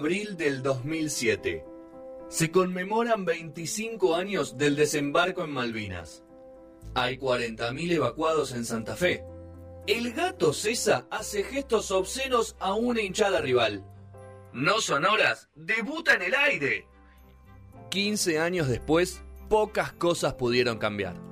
abril del 2007. Se conmemoran 25 años del desembarco en Malvinas. Hay 40.000 evacuados en Santa Fe. El gato César hace gestos obscenos a una hinchada rival. No sonoras, debuta en el aire. 15 años después, pocas cosas pudieron cambiar.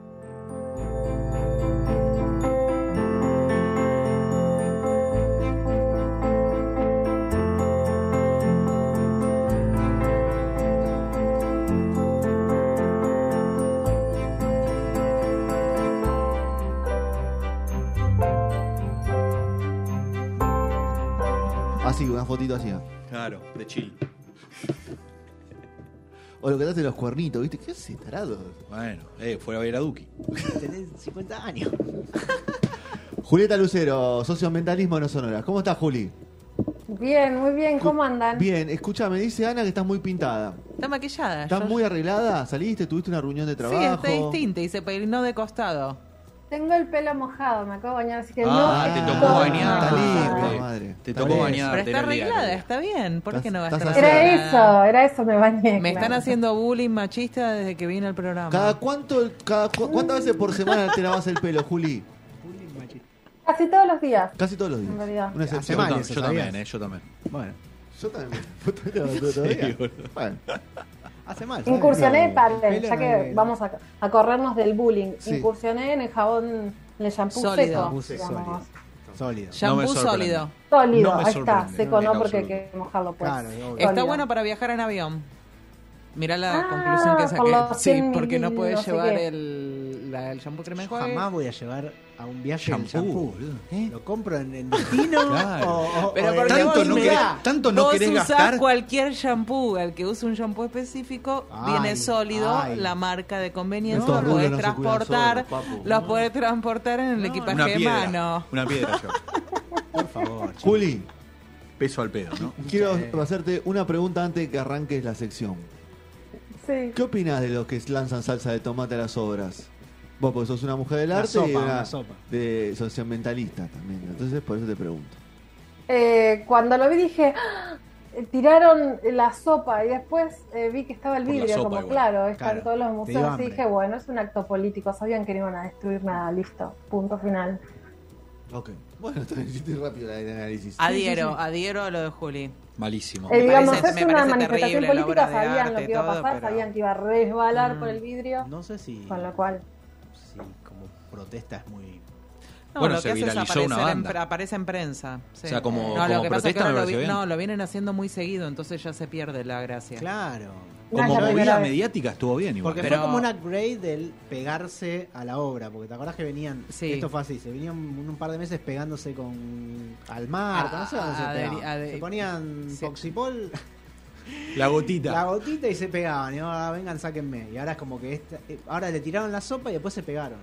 Así, una fotito así. ¿no? Claro, de chill. O lo que te hace los cuernitos, ¿viste? ¿Qué hace, tarado? Bueno, eh, fuera a ver a Duki. Tenés 50 años. Julieta Lucero, socioambientalismo no sonoras. ¿Cómo estás, Juli? Bien, muy bien, ¿cómo andan? Bien, escúchame, dice Ana que estás muy pintada. Está maquillada. ¿Estás yo- muy arreglada? ¿Saliste? ¿Tuviste una reunión de Sí, trabajo? está distinta y se peinó de costado. Tengo el pelo mojado, me acabo de bañar, así que Ah, no. te tocó bañarte. Está limpia, mojada. madre. Te tocó bañar. Pero está arreglada, está bien. ¿Por qué no va a estar Era eso, era eso, me bañé. Me están haciendo bullying machista desde que vine al programa. ¿Cada cuánto, cada, cu- ¿Cuántas veces por semana te lavas el pelo, Juli? Casi todos los días. Casi todos los días. En realidad. Una Hace excepción. Yo, mal yo también, eh, yo también. Bueno, Yo también. ¿Todavía? Bueno. Hace mal. ¿sabes? Incursioné, No, paren, ya no que es- vamos a, a corrernos del bullying. Sí. Incursioné en el jabón, en el shampoo Sólido. seco. Digamos. Sólido. Shampoo No sólido. Sólido, No me ahí está, seco no, no, porque hay que mojarlo pues. Claro. Está Sólido. bueno para viajar en avión. Mirá la Ah, conclusión que saqué. Sí, 100 porque no puedes no llevar el, la- el shampoo crema enjuague. jamás voy a llevar a un viaje el Shampoo, shampoo. boludo. ¿Eh? Lo compro en el destino Claro. o, o- Pero o en Tanto vos no, querés, tanto no Vos querés usás gastar. cualquier shampoo, el que use un shampoo específico, Ay, viene sólido, ay. la marca de conveniencia, lo podés no transportar, los podés transportar en el equipaje de mano. Una piedra yo. Por favor. Juli, Peso al pedo, ¿no? quiero hacerte una pregunta antes de que arranques la sección. Sí. ¿Qué opinas de los que lanzan salsa de tomate a las obras? Vos, porque sos una mujer del Una arte y sopa, una una sopa. de socioambientalista también. Entonces, por eso te pregunto. Eh, cuando lo vi dije, ¡Ah! Tiraron la sopa y después eh, vi que estaba el vidrio, sopa como igual. claro, están Claro, todos los museos. Y dije, bueno, es un acto político, sabían que no iban a destruir nada, listo, punto final. Ok. Bueno, te hiciste rápido el análisis. Adhiero, adhiero a lo de Juli. Malísimo. Eh, digamos, parece- es me una parece manifestación terrible política, sabían arte lo que iba a todo, pasar, pero- sabían que iba a resbalar Mm. por el vidrio, No sé si, con lo cual... si como protesta es muy... No, Bueno, lo se que hace es viralizó una aparecer en, banda. aparece en prensa. sí. O sea, como- no, lo como que pasa es que protesta ahora me lo, pareció vi- bien. no, lo vienen haciendo muy seguido, entonces ya se pierde la gracia. Claro. Como movida mediática estuvo bien igual. Porque Pero- fue como un upgrade del pegarse a la obra. Porque te acordás que venían. Sí. Esto fue así. Se venían un, un par de meses pegándose con. Al mar. A- no sé dónde se Se ponían sí. Poxipol, La gotita. la gotita y se pegaban. Y ahora vengan, sáquenme. Y ahora es como que. Esta, eh, ahora le tiraron la sopa y después se pegaron.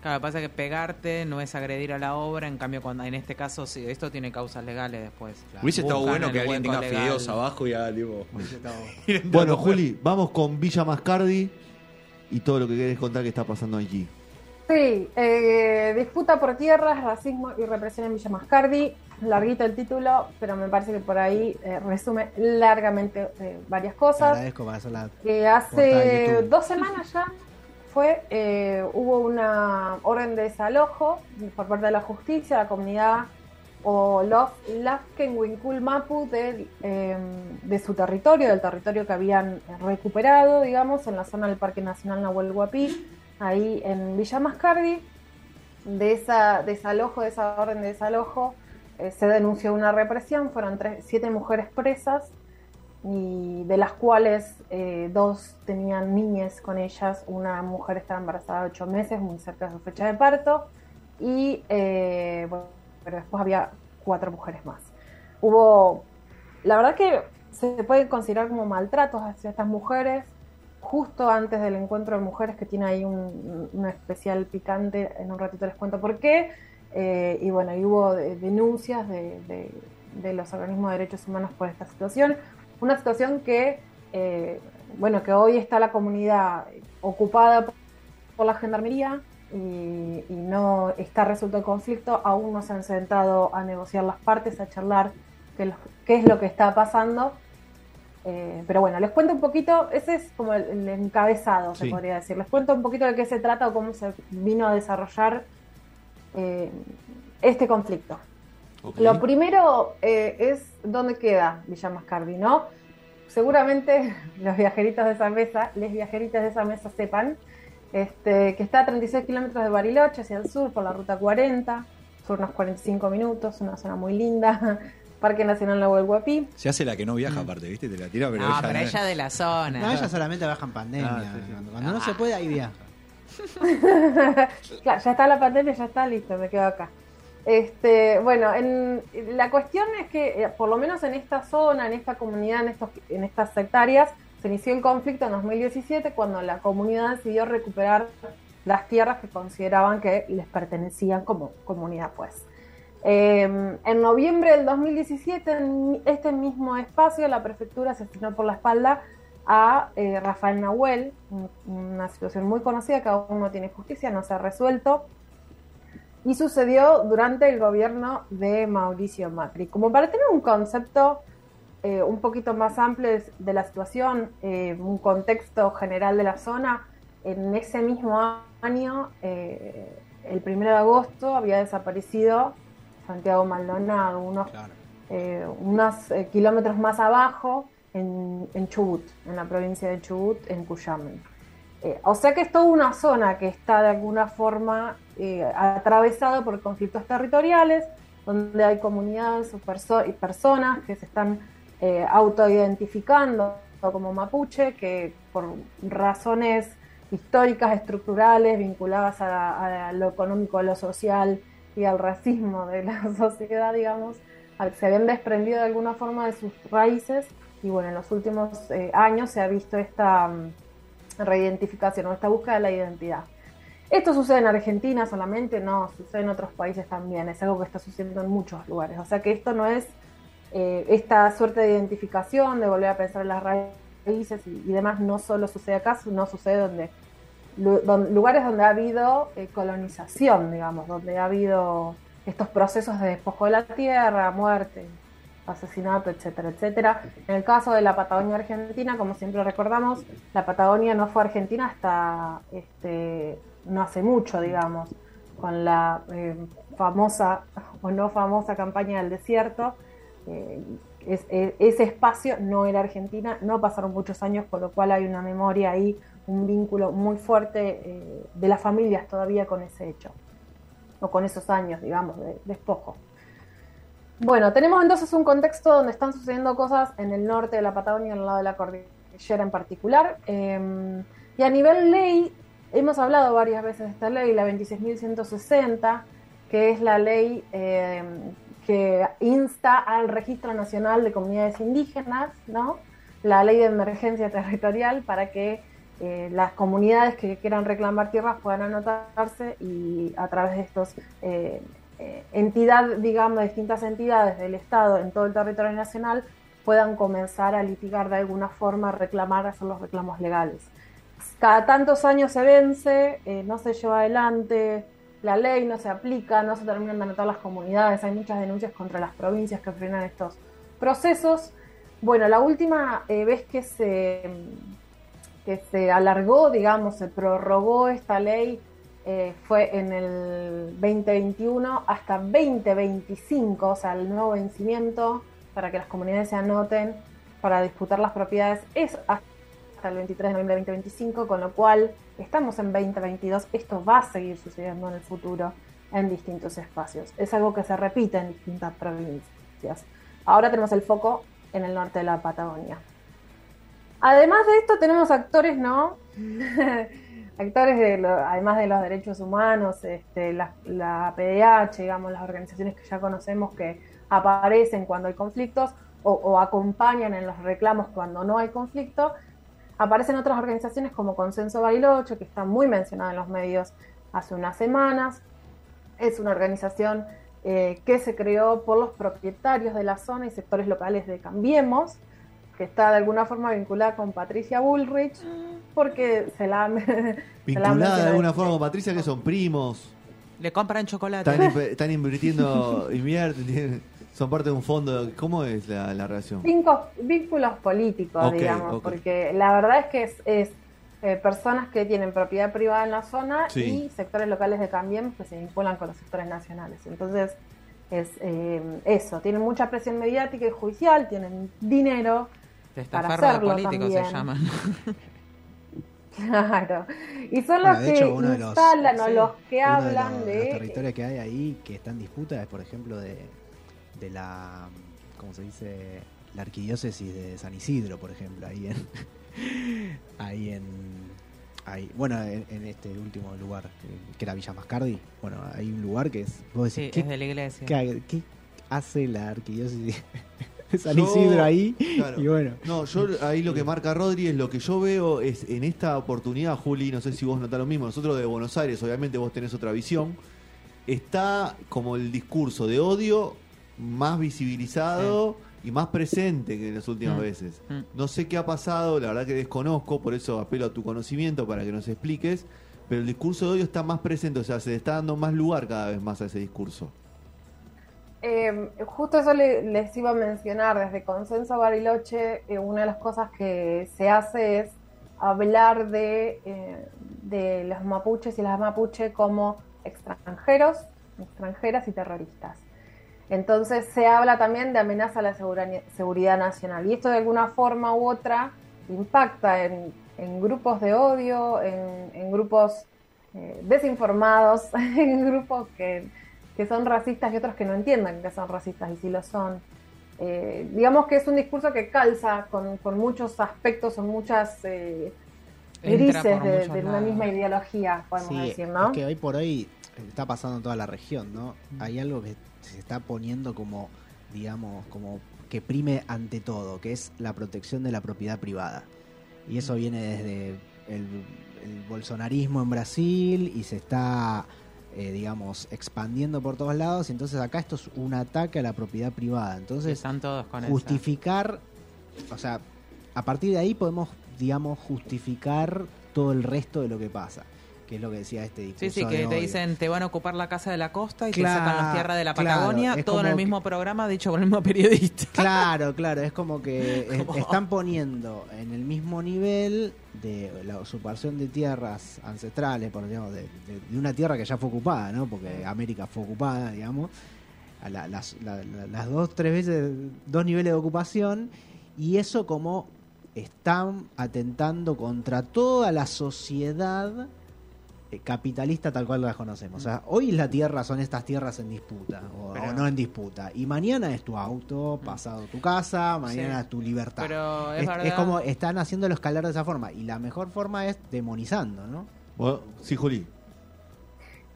Claro, lo que pasa es que pegarte no es agredir a la obra, en cambio cuando en este caso sí, esto tiene causas legales después. Hubiese estado bueno que alguien tenga legal. fideos abajo y haga tipo. Bueno, Juli, vamos con Villa Mascardi y todo lo que querés contar que está pasando allí. Sí, eh, disputa por tierras, racismo y represión en Villa Mascardi. Larguito el título, pero me parece que por ahí eh, resume largamente eh, varias cosas. la. Que hace dos semanas ya fue, eh, hubo una orden de desalojo por parte de la justicia, la comunidad o los Lafken Mapu de, eh, de su territorio, del territorio que habían recuperado, digamos, en la zona del Parque Nacional Nahuel Huapi, ahí en Villa Mascardi. De esa desalojo, de esa orden de desalojo, eh, se denunció una represión, fueron tres, siete mujeres presas, y de las cuales eh, dos tenían niñas con ellas, una mujer estaba embarazada de ocho meses, muy cerca de su fecha de parto, y eh, pero después había cuatro mujeres más. Hubo, la verdad que se puede considerar como maltratos hacia estas mujeres, justo antes del encuentro de mujeres que tiene ahí un, un especial picante, en un ratito les cuento por qué, eh, y bueno, y hubo de- denuncias de, de- de los organismos de derechos humanos por esta situación, una situación que, eh, bueno, que hoy está la comunidad ocupada por, la gendarmería y, y no está resuelto el conflicto, aún no se han sentado a negociar las partes, a charlar qué, es lo- qué es lo que está pasando. Eh, pero bueno, les cuento un poquito, ese es como el, el encabezado, se podría decir. Les cuento un poquito de qué se trata o cómo se vino a desarrollar eh, este conflicto. Lo primero eh, es dónde queda Villa Mascardi, ¿no? Seguramente los viajeritos de esa mesa, les viajeritas de esa mesa sepan este, que está a 36 kilómetros de Bariloche hacia el sur por la ruta 40, sur unos 45 minutos, una zona muy linda, Parque Nacional Nahuel Huapi. Se hace la que no viaja aparte, ¿viste? Te la tira, pero no, ella pero no- ella de la zona. No, ella solamente baja en pandemia. Ah, sí, sí. Cuando, cuando no se puede, ahí viaja. Claro, ya está la pandemia, ya está listo, me quedo acá. Este, bueno, en, la cuestión es que, eh, por lo menos en esta zona, en esta comunidad, en, estos, en estas hectáreas, se inició el conflicto en 2017 cuando la comunidad decidió recuperar las tierras que consideraban que les pertenecían como comunidad, pues. Eh, en noviembre del 2017, en este mismo espacio, la prefectura asesinó por la espalda a eh, Rafael Nahuel, un- una situación muy conocida que aún no tiene justicia, no se ha resuelto, y sucedió durante el gobierno de Mauricio Macri. Como para tener un concepto eh, un poquito más amplio de, la situación, eh, un contexto general de la zona, en ese mismo año, el primero de agosto, había desaparecido Santiago Maldonado, unos Claro. unos kilómetros más abajo en, Chubut, en la provincia de Chubut, en Cuyamen. Eh, o sea que es toda una zona que está de alguna forma eh, atravesada por conflictos territoriales, donde hay comunidades o perso- y personas que se están eh, autoidentificando como mapuche, que por razones históricas, estructurales, vinculadas a, a lo económico, a lo social y al racismo de la sociedad, digamos, se habían desprendido de alguna forma de sus raíces y bueno, en los últimos eh, años se ha visto esta mm, reidentificación o esta búsqueda de la identidad. Esto sucede en Argentina solamente, no, sucede en otros países también, es algo que está sucediendo en muchos lugares. O sea que esto no es eh, esta suerte de identificación, de volver a pensar en las raíces y, demás, no solo sucede acá, no sucede donde, lu- don- lugares donde ha habido eh, colonización, digamos, donde ha habido estos procesos de despojo de la tierra, muerte, asesinato, etcétera, etcétera. En el caso de la Patagonia Argentina, como siempre recordamos, la Patagonia no fue argentina hasta este, no hace mucho, digamos, con la eh, famosa o no famosa campaña del desierto. Eh, es- e- ese espacio no era Argentina, no pasaron muchos años, con lo cual hay una memoria ahí, un vínculo muy fuerte eh, de las familias todavía con ese hecho, o con esos años, digamos, de despojo. Bueno, tenemos entonces un contexto donde están sucediendo cosas en el norte de la Patagonia, en el lado de la cordillera en particular. Eh, y a nivel ley, hemos hablado varias veces de esta ley, la 26.160, que es la ley eh, que insta al Registro Nacional de Comunidades Indígenas, ¿no? La ley de emergencia territorial para que eh, las comunidades que quieran reclamar tierras puedan anotarse y a través de estos eh, eh, entidad, digamos, distintas entidades del Estado en todo el territorio nacional puedan comenzar a litigar de alguna forma, reclamar, hacer los reclamos legales. Cada tantos años se vence, eh, no se lleva adelante la ley, no se aplica, no se terminan de anotar las comunidades, hay muchas denuncias contra las provincias que frenan estos procesos. Bueno, la última eh, vez que se, que se alargó, digamos, se prorrogó esta ley eh, fue en el 2021 hasta 2025, o sea, el nuevo vencimiento para que las comunidades se anoten para disputar las propiedades es hasta el 23 de noviembre de 2025, con lo cual estamos en 2022, esto va a seguir sucediendo en el futuro en distintos espacios. Es algo que se repite en distintas provincias. Ahora tenemos el foco en el norte de la Patagonia. Además de esto tenemos actores, ¿no? actores de lo- además de los derechos humanos, este, la, PDH, digamos, las organizaciones que ya conocemos que aparecen cuando hay conflictos o, o acompañan en los reclamos cuando no hay conflicto. Aparecen otras organizaciones como Consenso Bariloche, que está muy mencionada en los medios hace unas semanas. Es una organización eh, que se creó por los propietarios de la zona y sectores locales de Cambiemos, que está de alguna forma vinculada con Patricia Bullrich, porque se la, la Vinculada de alguna forma con Patricia, que son primos. Le compran chocolate. Están, inv- están invirtiendo, invierten, Son parte de un fondo. ¿Cómo es la, la relación? Vincos- vínculos políticos, digamos, porque la verdad es que es, es, eh, personas que tienen propiedad privada en la zona Sí. y sectores locales de Cambiemos que se vinculan con los sectores nacionales. Entonces, es eh, eso, tienen mucha presión mediática y judicial, tienen dinero, Testaferro para de hacerlo políticos se también. llaman. claro, y son los de que hecho, uno de los- instalan o sí, los que Uno de hablan los, de... los territorios que hay ahí que están en disputa es, por ejemplo, de, de la, ¿cómo se dice? La arquidiócesis de San Isidro, por ejemplo, ahí en, ahí en, ahí, bueno, en, en este último lugar que, que era Villa Mascardi. Bueno, hay un lugar que es, vos decís, Sí, ¿qué, es de la iglesia. qué- qué hace la arquidiócesis de San Yo- Isidro ahí? Claro. Y bueno, No, yo ahí lo que marca Rodri es lo que yo veo es en esta oportunidad, Juli, no sé si vos notás lo mismo, nosotros de Buenos Aires, obviamente vos tenés otra visión, está como el discurso de odio más visibilizado y más presente que en las últimas Mm. veces. Mm. No sé qué ha pasado, la verdad que desconozco, por eso apelo a tu conocimiento para que nos expliques, pero el discurso de odio está más presente, o sea, se le está dando más lugar cada vez más a ese discurso. Eh, justo eso le- les iba a mencionar, desde Consenso Bariloche, eh, una de las cosas que se hace es hablar de, eh, los mapuches y las mapuche como extranjeros, extranjeras y terroristas. Entonces se habla también de amenaza a la seguridad nacional y esto de alguna forma u otra impacta en, grupos de odio, en, en grupos eh, desinformados, en grupos que, que son racistas y otros que no entiendan que son racistas y sí lo son. Eh, digamos que es un discurso que calza con, con muchos aspectos, son muchas eh, grises de, una misma ideología, podemos Sí, decir, ¿no? es que hoy por hoy está pasando en toda la región, ¿no? Hay algo que se está poniendo como, digamos, como que prime ante todo, que es la protección de la propiedad privada. Y eso viene desde el, el bolsonarismo en Brasil y se está, eh, digamos, expandiendo por todos lados. Y entonces acá esto es un ataque a la propiedad privada. Entonces, Están todos con esa. justificar, o sea, a partir de ahí podemos, digamos, justificar todo el resto de lo que pasa, que es lo que decía este discurso. Sí, sí, de que te odio. dicen te van a ocupar la casa de la costa y Claro, te sacan las tierras de la Patagonia, todo en el que- mismo programa dicho por el mismo periodista. Claro, claro, es como que es- están poniendo en el mismo nivel de la usurpación de tierras ancestrales, por digamos, de, de- de una tierra que ya fue ocupada, ¿no? Porque América fue ocupada, digamos, a la- las, la- la- las dos, tres veces, dos niveles de ocupación, y eso como están atentando contra toda la sociedad capitalista tal cual la conocemos. O sea, hoy la tierra son estas tierras en disputa, o, Pero- o no en disputa. Y mañana es tu auto, pasado tu casa, mañana Sí. es tu libertad. Pero es, es, verdad. es como están haciéndolo escalar de esa forma. Y la mejor forma es demonizando, ¿no? Bueno, sí, Juli.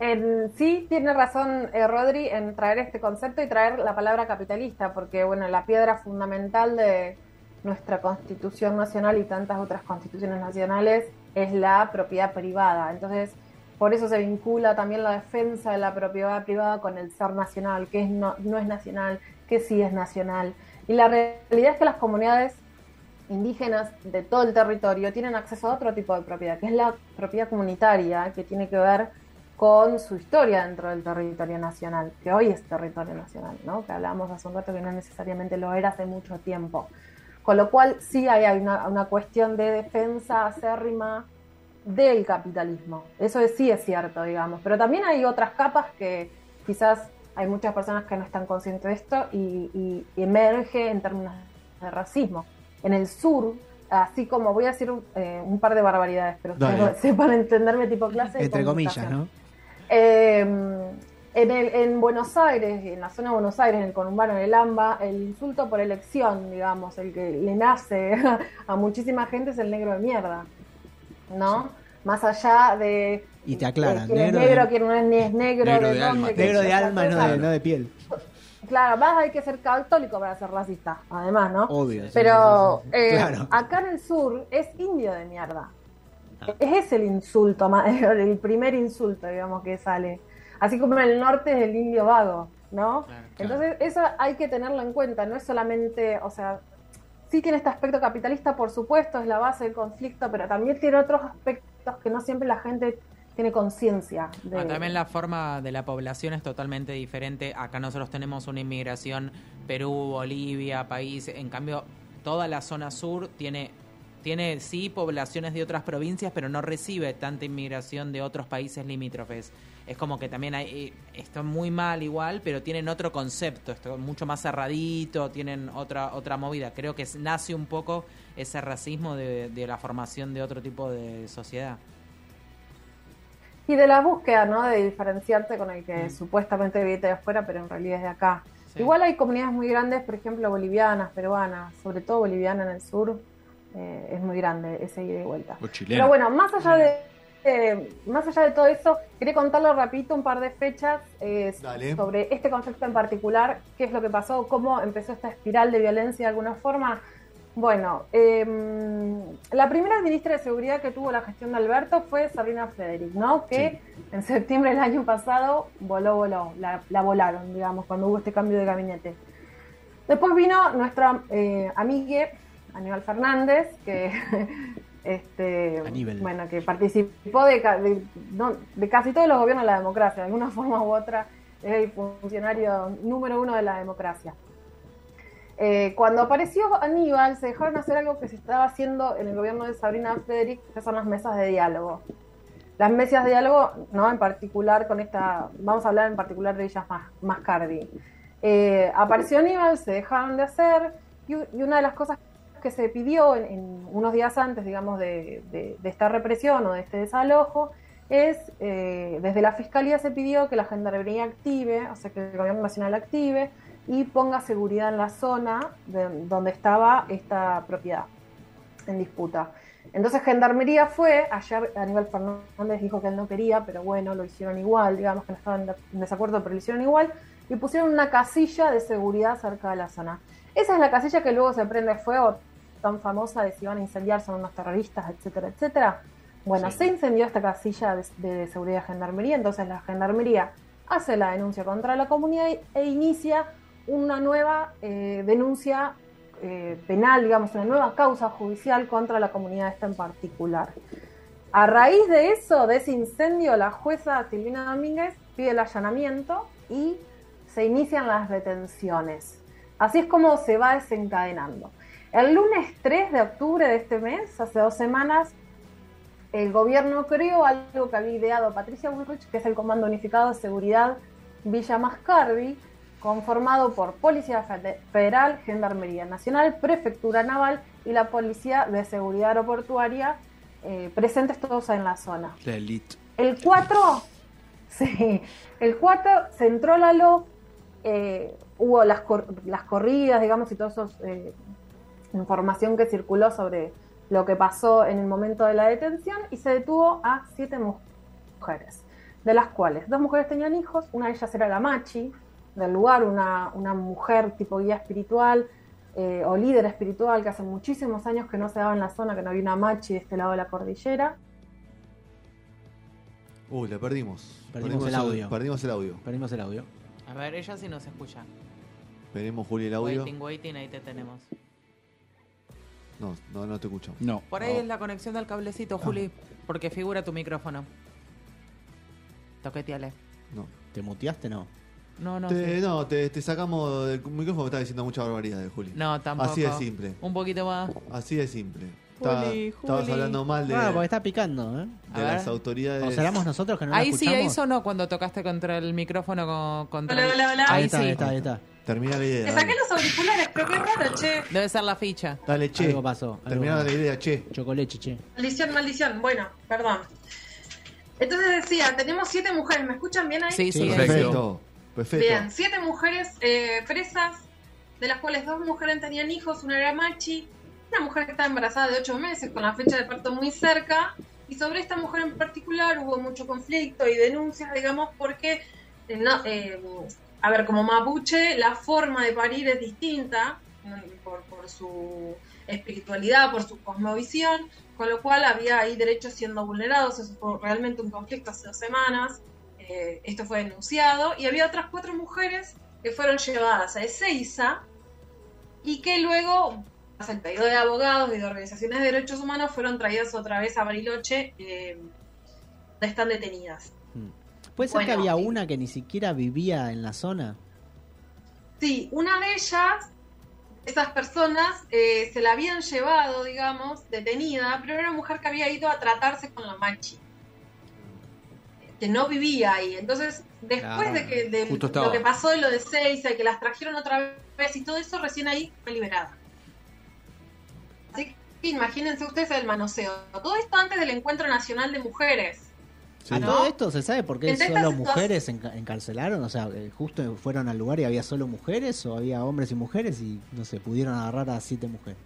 En- sí, tiene razón eh, Rodri en traer este concepto y traer la palabra capitalista, porque bueno, la piedra fundamental de nuestra Constitución Nacional y tantas otras constituciones nacionales es la propiedad privada. Entonces, por eso se vincula también la defensa de la propiedad privada con el ser nacional, que no, es nacional, que sí es nacional. Y la realidad es que las comunidades indígenas de todo el territorio tienen acceso a otro tipo de propiedad, que es la propiedad comunitaria, que tiene que ver con su historia dentro del territorio nacional, que hoy es territorio nacional, ¿no? Que hablábamos hace un rato que no necesariamente lo era hace mucho tiempo. Con lo cual sí hay, hay una, una cuestión de defensa acérrima del capitalismo. Eso es- sí es cierto, digamos. Pero también hay otras capas que quizás hay muchas personas que no están conscientes de esto y, y- y emerge en términos de racismo. En el sur, así como voy a decir eh, un par de barbaridades, pero ustedes sepan entenderme tipo clase de Entre comillas. ¿no? Eh, en, el, en Buenos Aires, en la zona de Buenos Aires, en el conurbano, en el AMBA, el insulto por elección, digamos, el que le nace a muchísima gente es el negro de mierda, ¿no? Más allá de... Y te aclaran, de quién es negro de- negro, quién no es ni es negro, Negro de, de dónde, alma, Negro de alma, no de, no de piel. Claro, más hay que ser católico para ser racista, además, ¿no? Obvio. Pero sí, sí, sí. eh, Claro. acá en el sur es indio de mierda. Es ese el insulto, el primer insulto, digamos, que sale. Así como en el norte es el indio vago, ¿no? Claro, Entonces, eso hay que tenerlo en cuenta, no es solamente, o sea, sí tiene este aspecto capitalista, por supuesto, es la base del conflicto, pero también tiene otros aspectos que no siempre la gente tiene conciencia. de Ah, también la forma de la población es totalmente diferente. Acá nosotros tenemos una inmigración Perú, Bolivia, país. En cambio, toda la zona sur tiene, tiene sí poblaciones de otras provincias, pero no recibe tanta inmigración de otros países limítrofes. Es como que también hay, eh, está muy mal igual, pero tienen otro concepto, esto mucho más cerradito, tienen otra otra movida. Creo que nace un poco ese racismo de, de la formación de otro tipo de sociedad. Y de la búsqueda, ¿no? De diferenciarte con el que supuestamente viene de afuera, pero en realidad es de acá. Sí. Igual hay comunidades muy grandes, por ejemplo, bolivianas, peruanas, sobre todo boliviana en el sur, eh, es muy grande ese ida y vuelta. O Pero bueno, más allá de eh, más allá de todo eso, quería contarle rapidito un par de fechas eh, sobre este concepto en particular, qué es lo que pasó, cómo empezó esta espiral de violencia de alguna forma. Bueno, eh, la primera ministra de Seguridad que tuvo la gestión de Alberto fue Sabrina Frederick, ¿no? Que en septiembre del año pasado voló, voló, la, la volaron, digamos, cuando hubo este cambio de gabinete. Después vino nuestra eh, amigue Aníbal Fernández, que este, Aníbal. bueno, que participó de, de- de casi todos los gobiernos de la democracia, de alguna forma u otra, es el funcionario número uno de la democracia. Eh, cuando apareció Aníbal, se dejaron hacer algo que se estaba haciendo en el gobierno de Sabrina Frederick, que son las mesas de diálogo. Las mesas de diálogo, no en particular con esta, vamos a hablar en particular de ellas más, más Cardi. Eh, apareció Aníbal, se dejaron de hacer, y, y una de las cosas que se pidió en, unos días antes, digamos, de, esta represión o de este desalojo, es, eh, desde la Fiscalía se pidió que la Gendarmería active, o sea, que el Gobierno Nacional active y ponga seguridad en la zona de- donde estaba esta propiedad en disputa. Entonces Gendarmería fue, ayer Aníbal Fernández dijo que él no quería, pero bueno, lo hicieron igual, digamos que no estaban en desacuerdo, pero lo hicieron igual, y pusieron una casilla de seguridad cerca de la zona. Esa es la casilla que luego se prende fuego, tan famosa de si van a incendiar son unos terroristas, etcétera, etcétera. Bueno, Sí. se incendió esta casilla de, de seguridad de Gendarmería, entonces la Gendarmería hace la denuncia contra la comunidad e inicia una nueva eh, denuncia eh, penal, digamos, una nueva causa judicial contra la comunidad esta en particular. A raíz de eso, de ese incendio, la jueza Silvina Domínguez pide el allanamiento y se inician las detenciones. Así es como se va desencadenando. El lunes 3 de octubre de este mes, hace dos semanas, el gobierno creó algo que había ideado Patricia Bullrich, que es el Comando Unificado de Seguridad Villa Mascardi, conformado por Policía Fede- Federal, Gendarmería Nacional, Prefectura Naval y la Policía de Seguridad Aeroportuaria, eh, presentes todos en la zona. La elite. El 4, sí, el 4 se entró la LO, eh, hubo las, cor- las corridas, digamos, y toda esa información que circuló sobre lo que pasó en el momento de la detención y se detuvo a siete mu- mujeres, de las cuales dos mujeres tenían hijos, una de ellas era la machi del lugar, una, una mujer tipo guía espiritual eh, o líder espiritual que hace muchísimos años que no se daba en la zona, que no había una machi de este lado de la cordillera. Uy, la perdimos. Perdimos el audio. Perdimos el audio. Perdimos el audio. A ver, ella sí nos escucha. Veremos, Juli, el audio. Waiting, waiting, ahí te tenemos. No, no, no te escuchamos. No. Por ahí es la conexión del cablecito, Juli, porque figura tu micrófono. Toqueteale. No. ¿Te muteaste? No. No, no, te, sí. no, te, te sacamos del micrófono, me estás diciendo mucha barbaridad, Juli. No, tampoco. Así de simple. Un poquito más. Así de simple. Está- Juli. Estabas hablando mal de, Ah, porque está picando, ¿eh? A de ver. las autoridades. O seramos nosotros que no la ahí sí, ahí escuchamos? sonó cuando tocaste contra el micrófono con- contra Hola, el- hola, hola. Ahí Ahí está, sí. ahí está, ahí está. Termina la idea. Me saqué Dale, los auriculares, pero qué raro, che. Debe ser la ficha. Dale, che. Algo pasó. algo Termina pasó. la idea, che. Chocolate, che. Maldición, maldición. Bueno, perdón. Entonces decía, tenemos siete mujeres. ¿Me escuchan bien ahí? Sí, sí. Ahí perfecto. sí. Perfecto. Perfecto. Bien, siete mujeres eh, presas, de las cuales dos mujeres tenían hijos, una era machi, una mujer que estaba embarazada de ocho meses con la fecha de parto muy cerca, y sobre esta mujer en particular hubo mucho conflicto y denuncias, digamos, porque, eh, eh, a ver, como mapuche, la forma de parir es distinta por, su espiritualidad, por su cosmovisión, con lo cual había ahí derechos siendo vulnerados, eso fue realmente un conflicto hace dos semanas, eh, esto fue denunciado, y había otras cuatro mujeres que fueron llevadas a Ezeiza y que luego, el pedido de abogados y de organizaciones de derechos humanos, fueron traídas otra vez a Bariloche. eh, están detenidas. ¿Puede ser que había una que ni siquiera vivía en la zona? Sí, una de ellas, esas personas eh, se la habían llevado, digamos, detenida, pero era una mujer que había ido a tratarse con la machi, que no vivía ahí. Entonces, después Ah, de que de lo que pasó de lo de Seiza y que las trajeron otra vez y todo eso, recién ahí fue liberada. Así que imagínense ustedes el manoseo. Todo esto antes del Encuentro Nacional de Mujeres. Sí. ¿A ¿no? todo esto se sabe por qué Entre solo mujeres enca- encarcelaron? O sea, eh, justo fueron al lugar y había solo mujeres o había hombres y mujeres y no sé, pudieron agarrar a siete mujeres.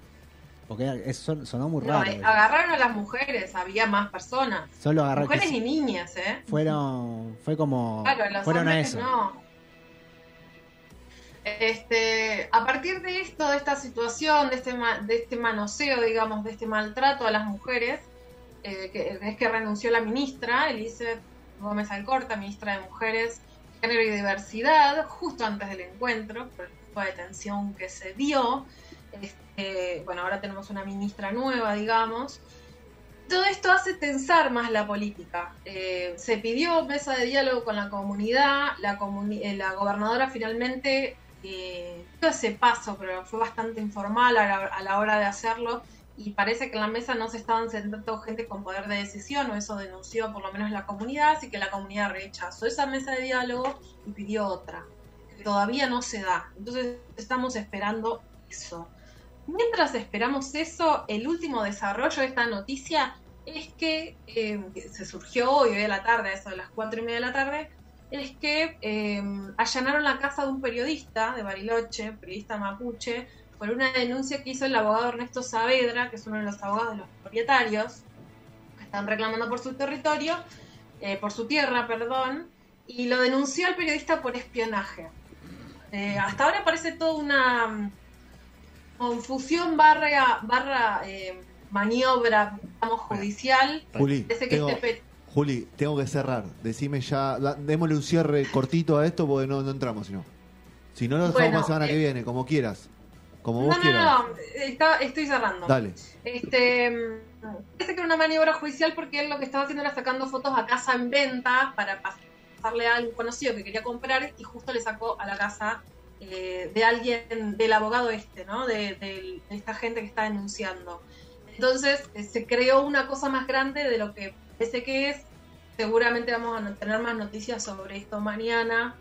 Porque era- es- son- sonó muy raro. eh, eso. agarraron a las mujeres, había más personas. Solo agarrar que Mujeres y niñas, ¿eh? fueron fue como Claro, los fueron a hombres eso. no. Este, a partir de esto, de esta situación, de este, de este manoseo, digamos, de este maltrato a las mujeres, eh, que es que renunció la ministra, Elizabeth Gómez Alcorta, ministra de Mujeres, Género y Diversidad, justo antes del encuentro, por de detención que se dio. Este, bueno, ahora tenemos una ministra nueva, digamos. Todo esto hace tensar más la política. Eh, se pidió mesa de diálogo con la comunidad, la, eh, la gobernadora finalmente eh, ese paso, pero fue bastante informal a la, hora de hacerlo y parece que en la mesa no se estaban sentando gente con poder de decisión, o eso denunció por lo menos la comunidad, así que la comunidad rechazó esa mesa de diálogo y pidió otra, que todavía no se da. Entonces estamos esperando eso. Mientras esperamos eso, el último desarrollo de esta noticia es que, eh, se surgió hoy, hoy a la tarde, eso de las cuatro y media de la tarde, es que eh, allanaron la casa de un periodista de Bariloche, periodista mapuche, por una denuncia que hizo el abogado Ernesto Saavedra, que es uno de los abogados de los propietarios, que están reclamando por su territorio, eh, por su tierra, perdón, y lo denunció al periodista por espionaje. Eh, hasta ahora parece toda una mm, confusión barra, barra eh, maniobra, digamos, judicial. Juli, Parece que tengo, este Juli, tengo que cerrar. Decime ya, da- démosle un cierre cortito a esto porque no, no entramos, si no. Si no, lo dejamos Bueno, la semana eh, que viene, como quieras. Como No, vos no, quieras. no, está- estoy cerrando. Dale. Este, mm, parece que era una maniobra judicial porque él lo que estaba haciendo era sacando fotos a casa en venta para pasarle a algún conocido que quería comprar y justo le sacó a la casa eh, de alguien, del abogado este, ¿no? De, de- de esta gente que está denunciando. Entonces eh, se creó una cosa más grande de lo que parece que es. Seguramente vamos a tener más noticias sobre esto mañana.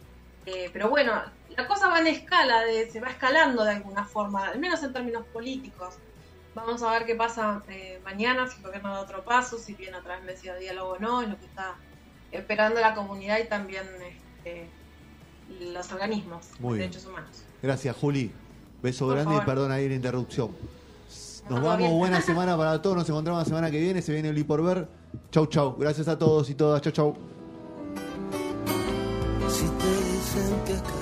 Eh, pero bueno, la cosa va en escala, de, se va escalando de alguna forma, al menos en términos políticos. Vamos a ver qué pasa eh, mañana, si el gobierno da otro paso, si viene otra vez mesa de diálogo o no, es lo que está esperando la comunidad y también este, los organismos Muy de bien. derechos humanos. Gracias, Juli. Beso Por grande y perdón ahí la interrupción. Nos vamos, bien. buena semana para todos. Nos encontramos la semana que viene. Se viene el por ver. Chau, chau. Gracias a todos y todas. Chau, chau. Si te dicen que acá